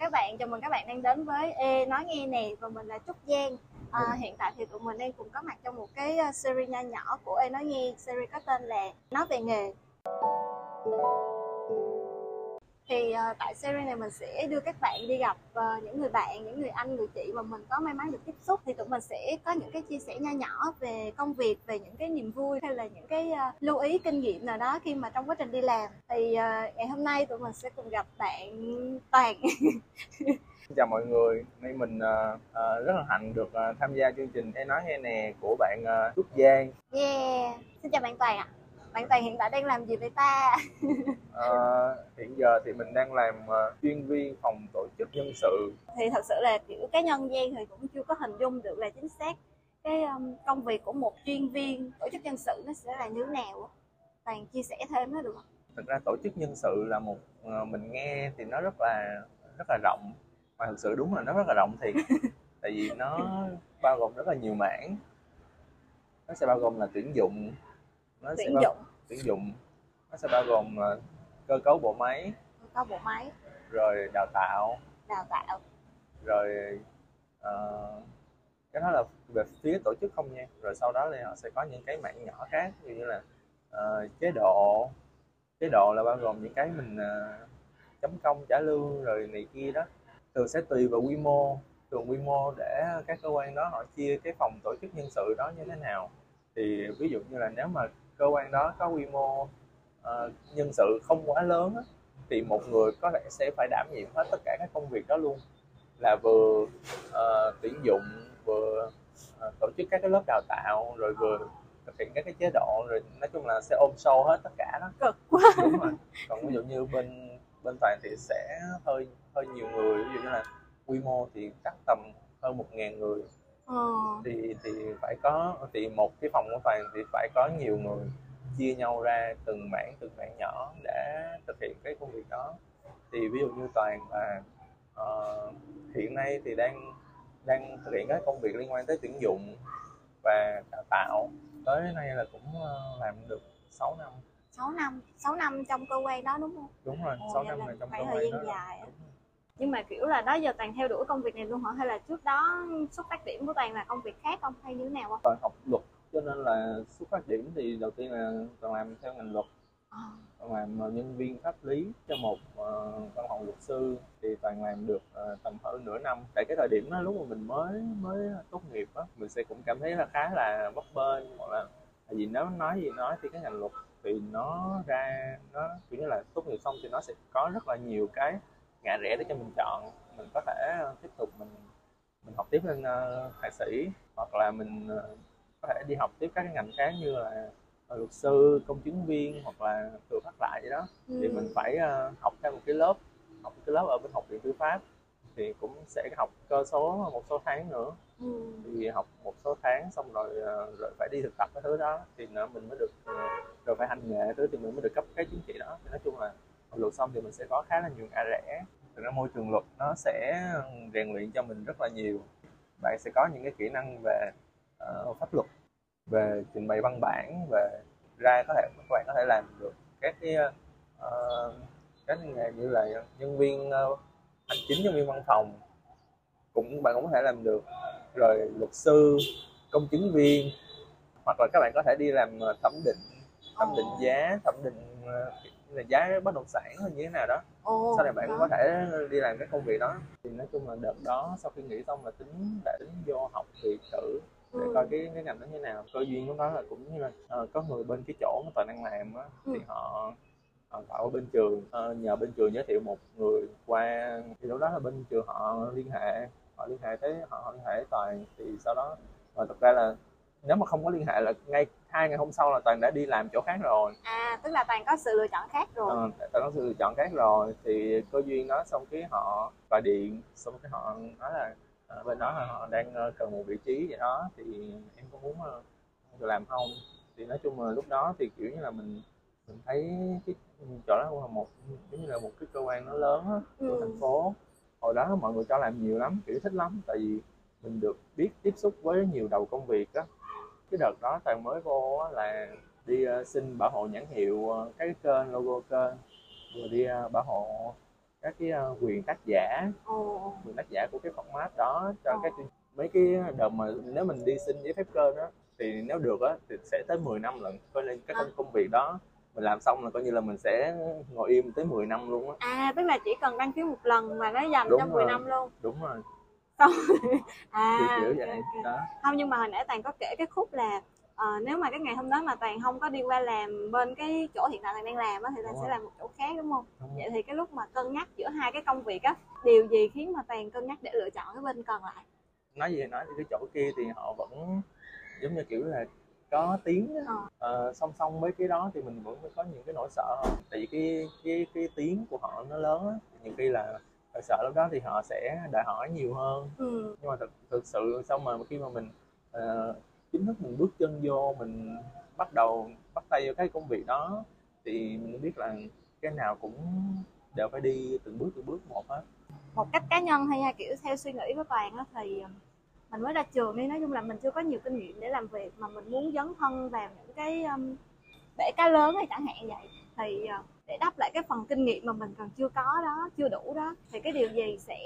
các bạn, chào mừng các bạn đang đến với Ê Nói Nghe nè và mình là Trúc Giang. À, Hiện tại thì tụi mình đang cùng có mặt trong một cái ờ, series nho nhỏ của Ê Nói Nghe. Series có tên là Nói về nghề thì uh, tại series này mình sẽ đưa các bạn đi gặp uh, những người bạn những người anh người chị mà mình có may mắn được tiếp xúc. Thì tụi mình sẽ có những cái chia sẻ nho nhỏ về công việc về những cái niềm vui hay là những cái uh, lưu ý kinh nghiệm nào đó khi mà trong quá trình đi làm. Thì uh, ngày hôm nay tụi mình sẽ cùng gặp bạn toàn. Xin chào mọi người, nay mình uh, uh, rất là hạnh được uh, tham gia chương trình Em nói nghe nè của bạn uh, Trúc Giang. yeah. Xin chào bạn toàn ạ bạn toàn hiện tại đang làm gì vậy ta Uh, hiện giờ thì mình đang làm uh, chuyên viên phòng tổ chức nhân sự. thì thật sự là kiểu cá nhân Giang thì cũng chưa có hình dung được là chính xác cái um, công việc của một chuyên viên tổ chức nhân sự nó sẽ là như thế nào toàn chia sẻ thêm nó được không Thực ra tổ chức nhân sự là một uh, mình nghe thì nó rất là rất là rộng mà thực sự đúng là nó rất là rộng thiệt. Tại vì nó bao gồm rất là nhiều mảng. Nó sẽ bao gồm là tuyển dụng, nó tuyển bao, dụng. tuyển dụng, nó sẽ bao gồm uh, cơ cấu bộ máy, có bộ máy. Rồi đào tạo, đào tạo. Rồi ờ, cái đó là về phía tổ chức không nha. Rồi sau đó thì họ sẽ có những cái mảng nhỏ khác dụ như là ờ, chế độ. Chế độ là bao gồm những cái mình ờ, chấm công trả lương rồi này kia đó. Thường sẽ tùy vào quy mô thường quy mô để các cơ quan đó họ chia cái phòng tổ chức nhân sự đó như thế nào. Thì ví dụ như là nếu mà cơ quan đó có quy mô ờ, nhân sự không quá lớn á, thì một người có thể sẽ phải đảm nhiệm hết tất cả các công việc đó luôn. Là vừa ờ, tuyển dụng vừa ờ, tổ chức các cái lớp đào tạo rồi vừa thực hiện các cái chế độ rồi nói chung là sẽ ôm sâu hết tất cả đó. Cực quá. Đúng rồi. Còn ví dụ như bên bên toàn thì sẽ hơi hơi nhiều người ví dụ như là quy mô thì chắc tầm hơn một ngàn người ờ, thì thì phải có thì một cái phòng của toàn thì phải có nhiều người chia nhau ra từng mảng từng mảng nhỏ để thực hiện cái công việc đó. Thì ví dụ như toàn là ờ, hiện nay thì đang đang thực hiện các công việc liên quan tới tuyển dụng và đào tạo. Tới nay là cũng ờ, làm được 6 năm. 6 năm 6 năm trong cơ quan đó đúng không? Đúng rồi Ồ, 6 vậy năm là trong cơ thời quan gian đó dài. Nhưng mà kiểu là đó giờ toàn theo đuổi công việc này luôn hả? Hay là trước đó xuất phát điểm của toàn là công việc khác không? Hay như thế nào không? Toàn học luật cho nên là xuất phát điểm thì đầu tiên là toàn làm theo ngành luật. Ờ, Toàn làm ờ, nhân viên pháp lý cho một ờ, văn phòng luật sư. Thì toàn làm được ờ, tầm hơn nửa năm. Tại cái thời điểm đó lúc mà mình mới mới tốt nghiệp á mình sẽ cũng cảm thấy là khá là bấp bênh. Hoặc là vì nếu nói gì nói thì cái ngành luật thì nó ra nó kiểu như là tốt nghiệp xong thì nó sẽ có rất là nhiều cái ngã rẽ để cho mình chọn mình có thể tiếp tục mình mình học tiếp lên ờ, thạc sĩ hoặc là mình ờ, có thể đi học tiếp các cái ngành khác như là ờ, luật sư công chứng viên hoặc là tự phát lại vậy đó thì ừ. mình phải ờ, học theo một cái lớp học một cái lớp ở bên học viện tư pháp thì cũng sẽ học cơ số một số tháng nữa ừ. thì học một số tháng xong rồi rồi phải đi thực tập cái thứ đó thì nó mình mới được rồi phải hành nghề thứ thì mình mới được cấp cái chứng chỉ đó thì nói chung là luật xong thì mình sẽ có khá là nhiều ngã rẽ thực ra môi trường luật nó sẽ rèn luyện cho mình rất là nhiều. Bạn sẽ có những cái kỹ năng về uh, pháp luật về trình bày văn bản về ra có thể các bạn có thể làm được các cái uh, các cái nghề như là nhân viên uh, hành chính nhân viên văn phòng. Cũng bạn cũng có thể làm được. Rồi luật sư công chứng viên hoặc là các bạn có thể đi làm thẩm định thẩm định giá thẩm định ờ, là giá bất động sản hay như thế nào đó. Ồ, sau này bạn cũng có thể đi làm các công việc đó. Thì nói chung là đợt đó sau khi nghỉ xong là tính đã tính vô học việc thử để Ừ. coi cái cái ngành đó như thế nào. Cơ duyên lúc đó là cũng như là ờ, có người bên cái chỗ mà toàn đang làm á thì Ừ. họ họ gọi bên trường ờ, nhờ bên trường giới thiệu một người qua. Thì lúc đó là bên trường họ liên hệ họ liên hệ tới họ, họ liên hệ toàn. Thì sau đó và thực ra là nếu mà không có liên hệ là ngay hai ngày hôm sau là toàn đã đi làm chỗ khác rồi. À tức là toàn có sự lựa chọn khác rồi. Ờ, tao có sự lựa chọn khác rồi. Thì cơ duyên đó xong cái họ gọi điện xong cái họ nói là ờ, bên đó là họ đang ờ, cần một vị trí vậy đó thì em có muốn ờ, làm không? Thì nói chung là lúc đó thì kiểu như là mình mình thấy cái chỗ đó là một giống như là một cái cơ quan nó lớn á, của Ừ. thành phố. Hồi đó mọi người cho làm nhiều lắm kiểu thích lắm tại vì mình được biết tiếp xúc với nhiều đầu công việc á cái đợt đó toàn mới vô á là đi ờ, xin bảo hộ nhãn hiệu ờ, các cái kênh logo kênh rồi đi ờ, bảo hộ các cái quyền tác giả quyền tác giả của cái format đó cho Ờ. các mấy cái đợt mà nếu mình đi xin giấy phép cơ đó thì nếu được á thì sẽ tới 10 năm lận coi lên cái À. công, công việc đó mình làm xong là coi như là mình sẽ ngồi im tới 10 năm luôn á à tức là chỉ cần đăng ký một lần mà nó dành Đúng cho 10 rồi. năm luôn đúng rồi kiểu à kiểu ok, vậy ok. đó. Không nhưng mà hồi nãy toàn có kể cái khúc là ờ, nếu mà cái ngày hôm đó mà toàn không có đi qua làm bên cái chỗ hiện tại toàn đang làm á thì toàn sẽ làm một chỗ khác đúng không? Đúng vậy thì cái lúc mà cân nhắc giữa hai cái công việc á điều gì khiến mà toàn cân nhắc để lựa chọn cái bên còn lại? Nói gì thì nói thì cái chỗ kia thì họ vẫn giống như kiểu là có tiếng. Ờ. Ờ, song song với cái đó thì mình vẫn có những cái nỗi sợ tại vì cái cái cái tiếng của họ nó lớn á. Nhiều khi là nỗi sợ lúc đó thì họ sẽ đòi hỏi nhiều hơn. Ừ. Nhưng mà thực thực sự sau mà khi mà mình ờ, chính thức mình bước chân vô mình bắt đầu bắt tay vào cái công việc đó thì mình biết là cái nào cũng đều phải đi từng bước từng bước một hết. Một cách cá nhân hay là kiểu theo suy nghĩ của toàn á thì mình mới ra trường đi. Nói chung là mình chưa có nhiều kinh nghiệm để làm việc mà mình muốn dấn thân vào những cái um, bể cá lớn hay chẳng hạn vậy. Thì uh, để đắp lại cái phần kinh nghiệm mà mình còn chưa có đó chưa đủ đó thì cái điều gì sẽ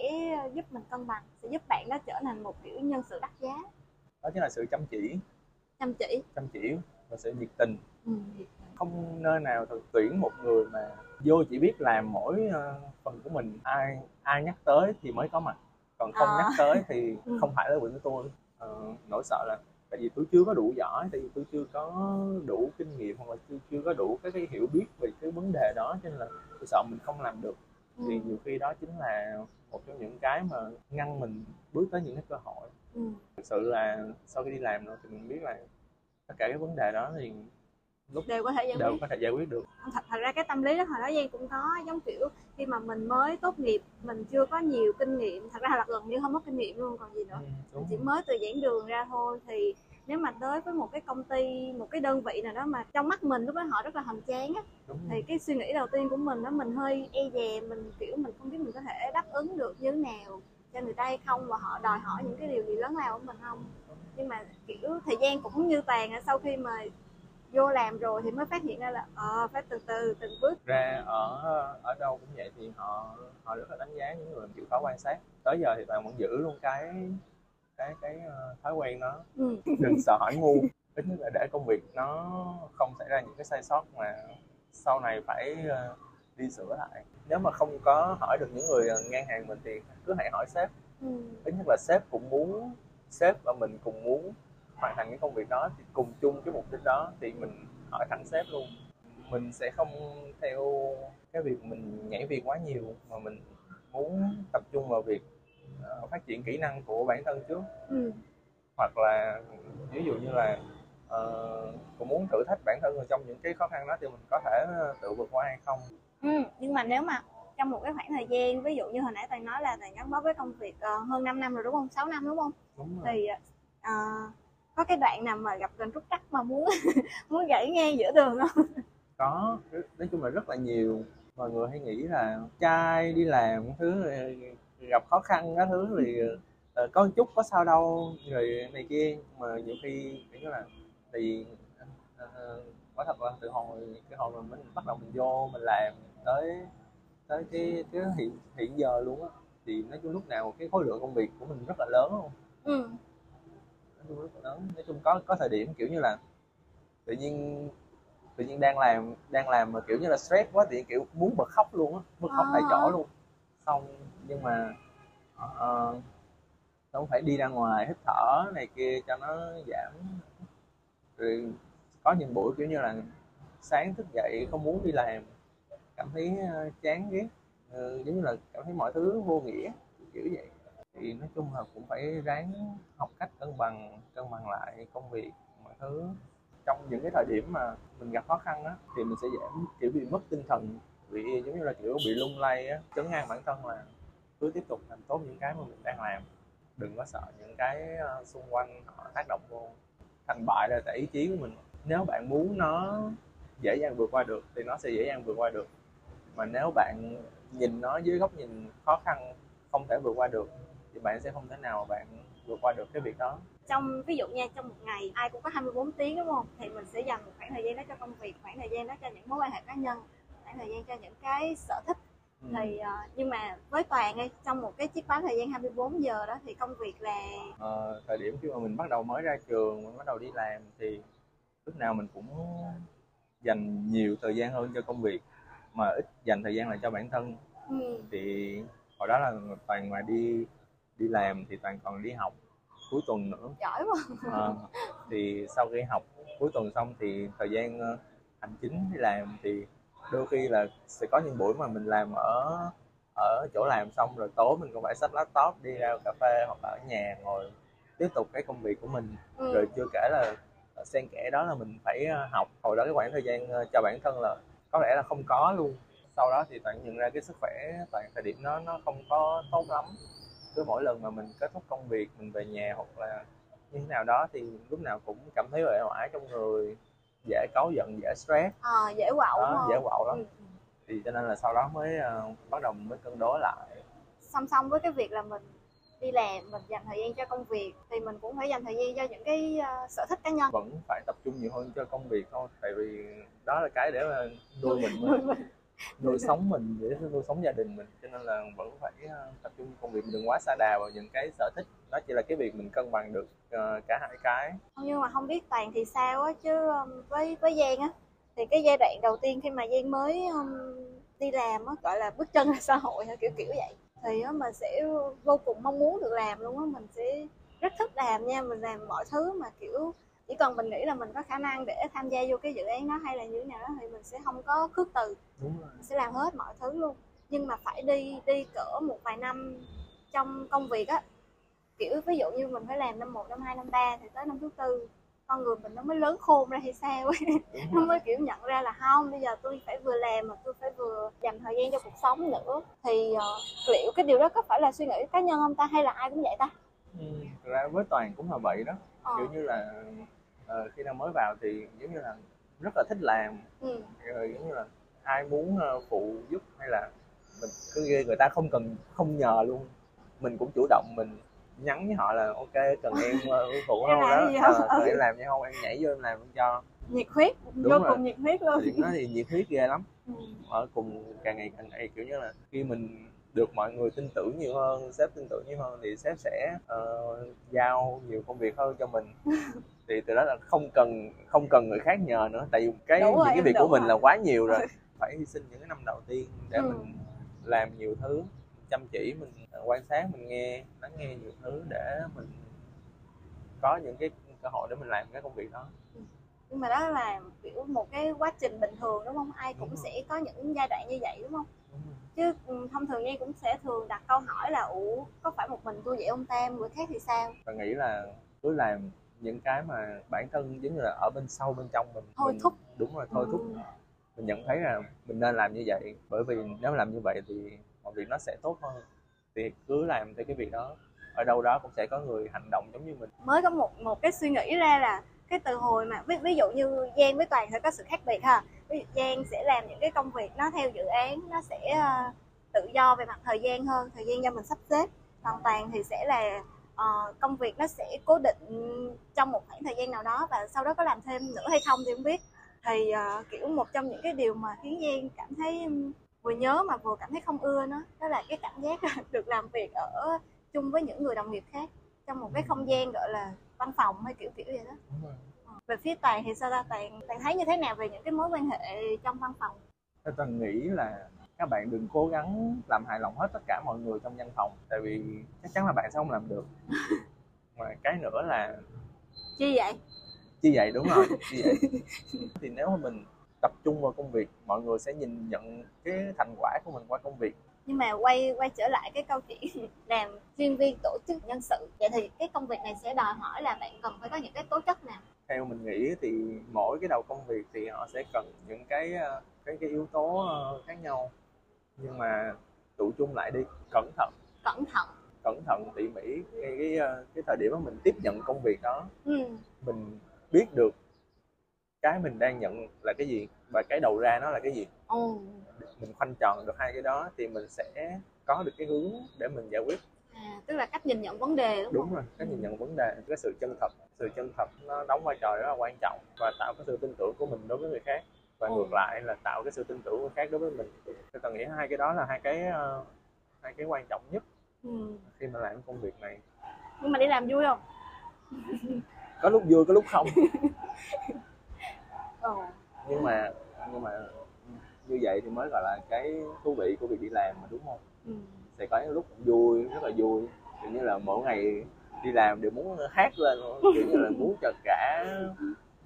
giúp mình cân bằng sẽ giúp bạn đó trở thành một kiểu nhân sự đắt giá? Đó chính là sự chăm chỉ. Chăm chỉ. Chăm chỉ và sự nhiệt tình. Ừ. không nơi nào thực tuyển một người mà vô chỉ biết làm mỗi ờ, phần của mình. Ai ai nhắc tới thì mới có mặt. Còn không À. nhắc tới thì Ừ. không phải là quyền của tôi. Ờ, nỗi sợ là tại vì tôi chưa có đủ giỏi tại vì tôi chưa có đủ kinh nghiệm hoặc là chưa chưa có đủ cái, cái hiểu biết về cái vấn đề đó cho nên là tôi sợ mình không làm được Ừ. thì nhiều khi đó chính là một trong những cái mà ngăn mình bước tới những cái cơ hội Ừ. thực sự là sau khi đi làm rồi thì mình biết là tất cả các vấn đề đó thì lúc đều có thể giải đều quyết. có thể giải quyết được. Thật, thật ra cái tâm lý đó hồi đó Giang cũng có giống kiểu khi mà mình mới tốt nghiệp mình chưa có nhiều kinh nghiệm. Thật ra là gần như không có kinh nghiệm luôn còn gì nữa. Ừ, mình chỉ mới từ giảng đường ra thôi. Thì nếu mà tới với một cái công ty một cái đơn vị nào đó mà trong mắt mình lúc đó họ rất là hoành tráng á đúng thì cái suy nghĩ đầu tiên của mình đó mình hơi e dè mình kiểu mình không biết mình có thể đáp ứng được như thế nào cho người ta hay không và họ đòi hỏi những cái điều gì lớn lao của mình không. Nhưng mà kiểu thời gian cũng như tàn sau khi mà vô làm rồi thì mới phát hiện ra là ờ phải từ từ từng bước. Ra ở ở đâu cũng vậy thì họ họ rất là đánh giá những người chịu khó quan sát. Tới giờ thì bạn vẫn giữ luôn cái cái cái ờ, thói quen đó. Ừ. đừng sợ hỏi ngu. Ít nhất là để công việc nó không xảy ra những cái sai sót mà sau này phải ờ, đi sửa lại. Nếu mà không có hỏi được những người ngang hàng mình thì cứ hãy hỏi sếp. Ừ. ít nhất là sếp cũng muốn sếp và mình cùng muốn hoàn thành cái công việc đó thì cùng chung cái mục đích đó thì mình hỏi thẳng sếp luôn. Mình sẽ không theo cái việc mình nhảy việc quá nhiều mà mình muốn tập trung vào việc ờ, phát triển kỹ năng của bản thân trước. Ừ. hoặc là ví dụ như là ờ, cũng muốn thử thách bản thân trong những cái khó khăn đó thì mình có thể tự vượt qua hay không? Ừ. nhưng mà nếu mà trong một cái khoảng thời gian ví dụ như hồi nãy toàn nói là toàn gắn bó với công việc ờ, hơn 5 năm rồi đúng không? 6 năm đúng không? Đúng rồi. Thì ờ, có cái đoạn nào mà gặp gần trúc trắc mà muốn muốn gãy ngang giữa đường không? Có nói chung là rất là nhiều. Mọi người hay nghĩ là trai đi làm thứ rồi gặp khó khăn cái thứ thì ờ, có một chút có sao đâu rồi này kia. Mà nhiều khi kiểu như là thì ờ, quả thật là từ hồi cái hồi mà mình bắt đầu mình vô mình làm tới tới cái cái hiện hiện giờ luôn á thì nói chung lúc nào cái khối lượng công việc của mình rất là lớn luôn. Ừ. nói chung rất là lớn nói chung có có thời điểm kiểu như là tự nhiên tự nhiên đang làm đang làm mà kiểu như là stress quá thì kiểu muốn bật khóc luôn á bật khóc tại À. chỗ luôn. Xong nhưng mà uh, không phải đi ra ngoài hít thở này kia cho nó giảm. Rồi có những buổi kiểu như là sáng thức dậy không muốn đi làm cảm thấy ờ, chán ghét Ờ, giống như là cảm thấy mọi thứ vô nghĩa kiểu vậy thì nói chung là cũng phải ráng học cách cân bằng cân bằng lại công việc, mọi thứ. Trong những cái thời điểm mà mình gặp khó khăn á, thì mình sẽ giảm, kiểu, bị mất tinh thần. Bị giống như là, kiểu, bị lung lay á, chấn ngang bản thân là cứ tiếp tục làm tốt những cái mà mình đang làm. Đừng có sợ những cái ờ, xung quanh họ tác động vô. Thành bại là tại ý chí của mình. Nếu bạn muốn nó dễ dàng vượt qua được, thì nó sẽ dễ dàng vượt qua được. Mà nếu bạn nhìn nó dưới góc nhìn khó khăn, không thể vượt qua được thì bạn sẽ không thể nào bạn vượt qua được cái việc đó. Trong ví dụ nha trong một ngày ai cũng có 24 tiếng đúng không? Thì mình sẽ dành một khoảng thời gian đó cho công việc khoảng thời gian đó cho những mối quan hệ cá nhân khoảng thời gian cho những cái sở thích. Ừ. thì ờ, nhưng mà với toàn ấy, trong một cái chiếc báo thời gian 24 giờ đó thì công việc là Ờ, thời điểm khi mà mình bắt đầu mới ra trường mình bắt đầu đi làm thì lúc nào mình cũng dành nhiều thời gian hơn cho công việc mà ít dành thời gian lại cho bản thân. Ừ, thì hồi đó là toàn ngoài đi đi làm thì toàn còn đi học cuối tuần nữa. Giỏi quá. Ờ, thì sau khi học cuối tuần xong thì thời gian ờ, hành chính đi làm thì đôi khi là sẽ có những buổi mà mình làm ở ở chỗ làm xong rồi tối mình còn phải xách laptop đi ra cà phê hoặc là ở nhà ngồi tiếp tục cái công việc của mình. Ừ. rồi chưa kể là ờ, xen kẽ đó là mình phải học. Hồi đó cái khoảng thời gian cho bản thân là có lẽ là không có luôn. Sau đó thì toàn nhận ra cái sức khỏe toàn thời điểm đó nó không có tốt lắm cứ mỗi lần mà mình kết thúc công việc mình về nhà hoặc là như thế nào đó thì lúc nào cũng cảm thấy uể oải trong người dễ cáu giận dễ stress. Ờ, dễ quậu đó, dễ quạo lắm. Ừ. thì cho nên là sau đó mới ờ, bắt đầu mới cân đối lại. Song song với cái việc là mình đi làm mình dành thời gian cho công việc thì mình cũng phải dành thời gian cho những cái ờ, sở thích cá nhân. Vẫn phải tập trung nhiều hơn cho công việc thôi tại vì đó là cái để mà nuôi mình Nuôi nuôi, sống mình để nuôi sống gia đình mình. Cho nên là vẫn phải ờ, tập trung công việc mình đừng quá xa đà vào những cái sở thích. Đó chỉ là cái việc mình cân bằng được ờ, cả hai cái. Nhưng mà không biết toàn thì sao á chứ ờ, với với Giang á thì cái giai đoạn đầu tiên khi mà Giang mới um, đi làm á gọi là bước chân ra xã hội kiểu kiểu vậy thì á mình sẽ vô cùng mong muốn được làm luôn á. Mình sẽ rất thích làm nha mình làm mọi thứ mà kiểu chỉ cần mình nghĩ là mình có khả năng để tham gia vô cái dự án đó hay là như thế nào đó thì mình sẽ không có khước từ. Đúng rồi. Mình sẽ làm hết mọi thứ luôn. Nhưng mà phải đi đi cỡ một vài năm trong công việc á. Kiểu ví dụ như mình phải làm năm 1, năm 2, năm 3 thì tới năm thứ tư con người mình nó mới lớn khôn ra hay sao? Ấy nó mới kiểu nhận ra là không bây giờ tôi phải vừa làm mà tôi phải vừa dành thời gian cho cuộc sống nữa. Thì ờ, liệu cái điều đó có phải là suy nghĩ cá nhân không ta? Hay là ai cũng vậy ta? Ừ. ra với toàn cũng là vậy đó. Ờ, kiểu như là ờ, khi nào mới vào thì giống như là rất là thích làm. Ừ, rồi giống như là ai muốn ờ, phụ giúp hay là mình cứ ghê người ta không cần không nhờ luôn. Mình cũng chủ động mình nhắn với họ là ok cần em ờ, phụ không? đó. cần Ừ. em làm gì không? Em nhảy vô em làm em cho. Nhiệt huyết Đúng vô rồi. cùng nhiệt huyết luôn. Nó thì nhiệt huyết ghê lắm. Ừ. ở cùng càng ngày càng ngày kiểu như là khi mình được mọi người tin tưởng nhiều hơn sếp tin tưởng nhiều hơn thì sếp sẽ ờ, giao nhiều công việc hơn cho mình thì từ đó là không cần không cần người khác nhờ nữa tại vì cái rồi, những cái việc của mình rồi. là quá nhiều rồi phải hy sinh những cái năm đầu tiên để Ừ. mình làm nhiều thứ chăm chỉ mình quan sát mình nghe lắng nghe nhiều thứ để mình có những cái cơ hội để mình làm cái công việc đó nhưng mà đó là kiểu một cái quá trình bình thường đúng không ai cũng Đúng sẽ có những giai đoạn như vậy đúng không Đúng. Chứ ừ, thông thường Nhi cũng sẽ thường đặt câu hỏi là ủa có phải một mình tôi vậy ông Tam người khác thì sao và nghĩ là cứ làm những cái mà bản thân giống như là ở bên sâu bên trong mình Thôi mình, thúc. đúng rồi thôi thúc Ừ. mình nhận thấy là mình nên làm như vậy bởi vì nếu làm như vậy thì mọi việc nó sẽ tốt hơn thì cứ làm theo cái việc đó ở đâu đó cũng sẽ có người hành động giống như mình mới có một một cái suy nghĩ ra là cái từ hồi mà ví, ví dụ như Giang với Toàn sẽ có sự khác biệt ha. Ví dụ Giang sẽ làm những cái công việc nó theo dự án nó sẽ uh, tự do về mặt thời gian hơn thời gian do mình sắp xếp. Còn Toàn thì sẽ là uh, công việc nó sẽ cố định trong một khoảng thời gian nào đó và sau đó có làm thêm nữa hay không thì không biết. Thì uh, kiểu một trong những cái điều mà khiến Giang cảm thấy vừa nhớ mà vừa cảm thấy không ưa nó đó là cái cảm giác được làm việc ở chung với những người đồng nghiệp khác trong một cái không gian gọi là văn phòng hay kiểu kiểu vậy đó. Về phía toàn thì sao ta? Toàn toàn thấy như thế nào về những cái mối quan hệ trong văn phòng? Toàn nghĩ là các bạn đừng cố gắng làm hài lòng hết tất cả mọi người trong văn phòng tại vì chắc chắn là bạn sẽ không làm được. Mà cái nữa là chi vậy? Chi vậy đúng rồi chi vậy. Thì nếu mà mình tập trung vào công việc mọi người sẽ nhìn nhận cái thành quả của mình qua công việc nhưng mà quay quay trở lại cái câu chuyện làm chuyên viên tổ chức nhân sự. Vậy thì cái công việc này sẽ đòi hỏi là bạn cần phải có những cái tố chất nào? Theo mình nghĩ thì mỗi cái đầu công việc thì họ sẽ cần những cái ờ, cái cái yếu tố ờ, khác nhau. Nhưng mà tụ chung lại đi cẩn thận. Cẩn thận. Cẩn thận tỉ mỉ cái cái, ờ, cái thời điểm mà mình tiếp nhận công việc đó. Ừ. mình biết được cái mình đang nhận là cái gì và cái đầu ra nó là cái gì. Ồ. mình khoanh tròn được hai cái đó thì mình sẽ có được cái hướng để mình giải quyết. À, tức là cách nhìn nhận vấn đề đúng, không? đúng rồi cái nhìn nhận vấn đề cái sự chân thật sự chân thật nó đóng vai trò rất là quan trọng và tạo cái sự tin tưởng của mình đối với người khác. Và Ừ. ngược lại là tạo cái sự tin tưởng của người khác đối với mình. Tôi cần nghĩ hai cái đó là hai cái ờ, hai cái quan trọng nhất ừ. khi mà làm công việc này. Nhưng mà đi làm vui không? Có lúc vui có lúc không. Ừ. nhưng mà nhưng mà như vậy thì mới gọi là cái thú vị của việc đi làm mà đúng không? Ừ. sẽ có những lúc vui rất là vui. Kiểu như là mỗi ngày đi làm đều muốn hát lên kiểu như là muốn cho cả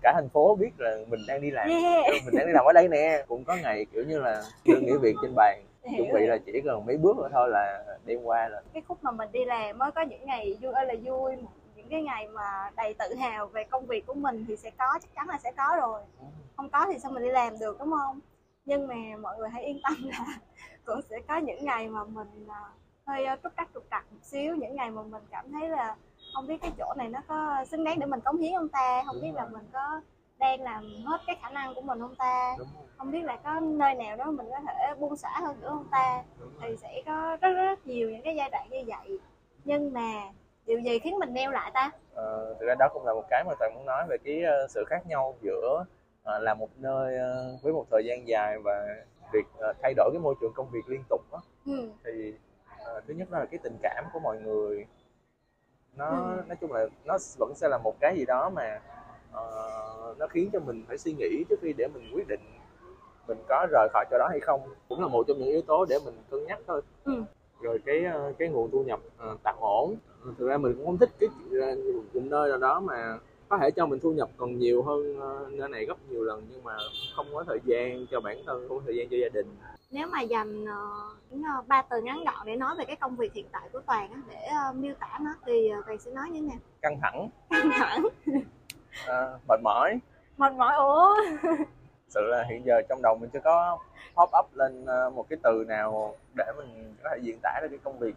cả thành phố biết là mình đang đi làm. Yeah. mình đang đi làm ở đây nè. Cũng có ngày kiểu như là đơn nghỉ việc trên bàn. Hiểu. Chuẩn bị là chỉ cần mấy bước nữa thôi là đêm qua là cái khúc mà mình đi làm mới có những ngày vui ơi là vui. Những cái ngày mà đầy tự hào về công việc của mình thì sẽ có chắc chắn là sẽ có rồi. Không có thì sao mình đi làm được đúng không nhưng mà mọi người hãy yên tâm là cũng sẽ có những ngày mà mình à, hơi trúc trắc trục trặc một xíu. Những ngày mà mình cảm thấy là không biết cái chỗ này nó có xứng đáng để mình cống hiến không ta? Không Đúng biết là mình có đang làm hết cái khả năng của mình không ta? Không biết là có nơi nào đó mình có thể buông xả hơn nữa không ta? Thì sẽ có rất rất nhiều những cái giai đoạn như vậy. Nhưng mà điều gì khiến mình neo lại ta? Ờ, thực ra đó cũng là một cái mà toàn muốn nói về cái sự khác nhau giữa ờ, làm một nơi ờ, với một thời gian dài và việc ờ, thay đổi cái môi trường công việc liên tục đó. ừ. thì thứ nhất đó là cái tình cảm của mọi người nó Ừ. nói chung là nó vẫn sẽ là một cái gì đó mà ờ, nó khiến cho mình phải suy nghĩ trước khi để mình quyết định mình có rời khỏi chỗ đó hay không cũng là một trong những yếu tố để mình cân nhắc thôi Ừ. rồi cái cái nguồn thu nhập ờ, tạm ổn thực ra mình cũng không thích cái một nơi nào đó mà có thể cho mình thu nhập còn nhiều hơn ờ, nơi này gấp nhiều lần nhưng mà không có thời gian cho bản thân không có thời gian cho gia đình. Nếu mà dành những ờ, ba từ ngắn gọn để nói về cái công việc hiện tại của toàn á, để ờ, miêu tả nó thì toàn sẽ nói như thế nào? Căng thẳng. Căng thẳng. Ờ, mệt mỏi. Mệt mỏi ủa? Sự là hiện giờ trong đầu mình chưa có pop up lên một cái từ nào để mình có thể diễn tả được cái công việc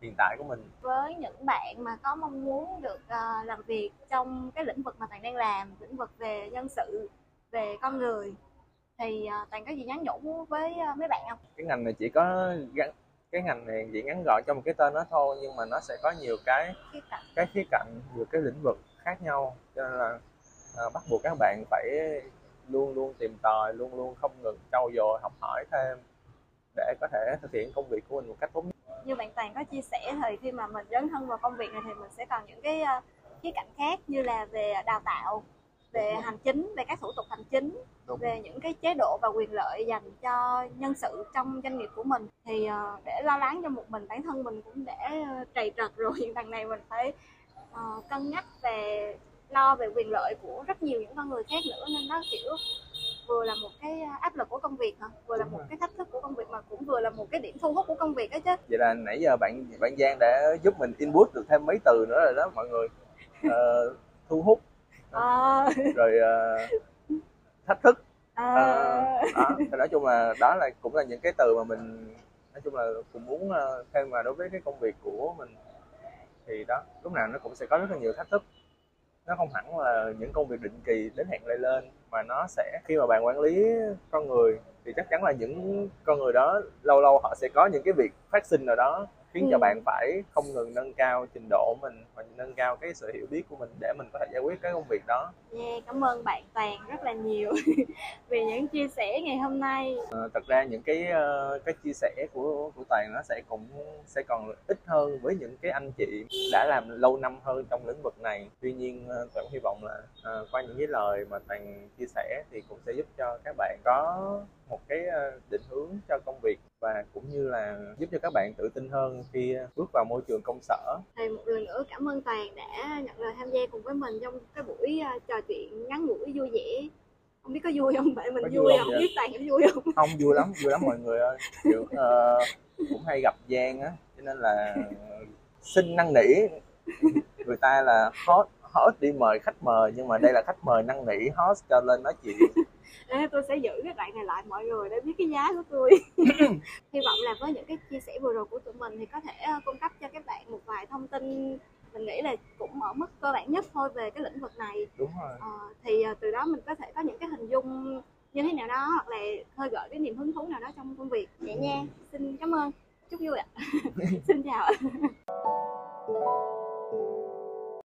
hiện tại của mình. Với những bạn mà có mong muốn được ờ, làm việc trong cái lĩnh vực mà toàn đang làm lĩnh vực về nhân sự về con người thì ờ, toàn có gì nhắn nhủ với ờ, mấy bạn không? Cái ngành này chỉ có gắn cái ngành này chỉ ngắn gọn trong một cái tên đó thôi nhưng mà nó sẽ có nhiều cái Khía cạnh. cái khía cạnh nhiều cái lĩnh vực khác nhau. Cho nên là ờ, bắt buộc các bạn phải luôn luôn tìm tòi luôn luôn không ngừng trau dồi học hỏi thêm để có thể thực hiện công việc của mình một cách tốt nhất như bạn toàn có chia sẻ thì khi mà mình dấn thân vào công việc này thì mình sẽ còn những cái ờ, khía cạnh khác như là về đào tạo về hành chính về các thủ tục hành chính Đúng. về những cái chế độ và quyền lợi dành cho nhân sự trong doanh nghiệp của mình thì ờ, để lo lắng cho một mình bản thân mình cũng để ờ, trầy trật rồi đằng này mình phải cân nhắc về lo về quyền lợi của rất nhiều những con người khác nữa nên nó kiểu vừa là một cái áp lực của công việc hả vừa là Đúng một rồi. cái thách thức của công việc vừa là một cái điểm thu hút của công việc đó chứ. Vậy là nãy giờ bạn bạn Giang đã giúp mình input được thêm mấy từ nữa rồi đó mọi người. Ờ, thu hút. Ờ, rồi ờ, thách thức. Ờ, Ờ, đó thì nói chung là đó là cũng là những cái từ mà mình nói chung là cũng muốn thêm vào đối với cái công việc của mình. Thì đó lúc nào nó cũng sẽ có rất là nhiều thách thức. Nó không hẳn là những công việc định kỳ đến hẹn lại lên mà nó sẽ, khi mà bạn quản lý con người thì chắc chắn là những con người đó, lâu lâu họ sẽ có những cái việc phát sinh nào đó khiến cho Ừ. bạn phải không ngừng nâng cao trình độ mình và nâng cao cái sự hiểu biết của mình để mình có thể giải quyết cái công việc đó. Yeah, cảm ơn bạn Toàn rất là nhiều vì những chia sẻ ngày hôm nay. Ờ, thật ra những cái ờ, cái chia sẻ của của toàn nó sẽ cũng sẽ còn ít hơn với những cái anh chị đã làm lâu năm hơn trong lĩnh vực này. Tuy nhiên ờ, toàn hy vọng là ờ, qua những cái lời mà toàn chia sẻ thì cũng sẽ giúp cho các bạn có một cái ờ, định hướng cho công việc và cũng như là giúp cho các bạn tự tin hơn khi bước vào môi trường công sở. Thì một lần nữa cảm ơn Toàn đã nhận lời tham gia cùng với mình trong cái buổi à, trò chuyện ngắn ngủi vui vẻ. Không biết có vui không? Tại mình Có vui, vui không? không vậy? biết Toàn có vui không? Không vui lắm vui lắm mọi người ơi. Kiểu ờ, cũng hay gặp Giang á cho nên là xin năn nỉ. Người ta là hot hot đi mời khách mời nhưng mà đây là khách mời năn nỉ host cho lên nói chuyện Ê, tôi sẽ giữ cái đoạn này lại mọi người để biết cái giá của tôi. Hy vọng là với những cái chia sẻ vừa rồi của tụi mình thì có thể ờ, cung cấp cho các bạn một vài thông tin mình nghĩ là cũng ở mức cơ bản nhất thôi về cái lĩnh vực này. Đúng rồi. Ờ, thì ờ, từ đó mình có thể có những cái hình dung như thế nào đó hoặc là hơi gợi cái niềm hứng thú nào đó trong công việc. Vậy nha. Xin cảm ơn. Chúc vui ạ. Xin chào ạ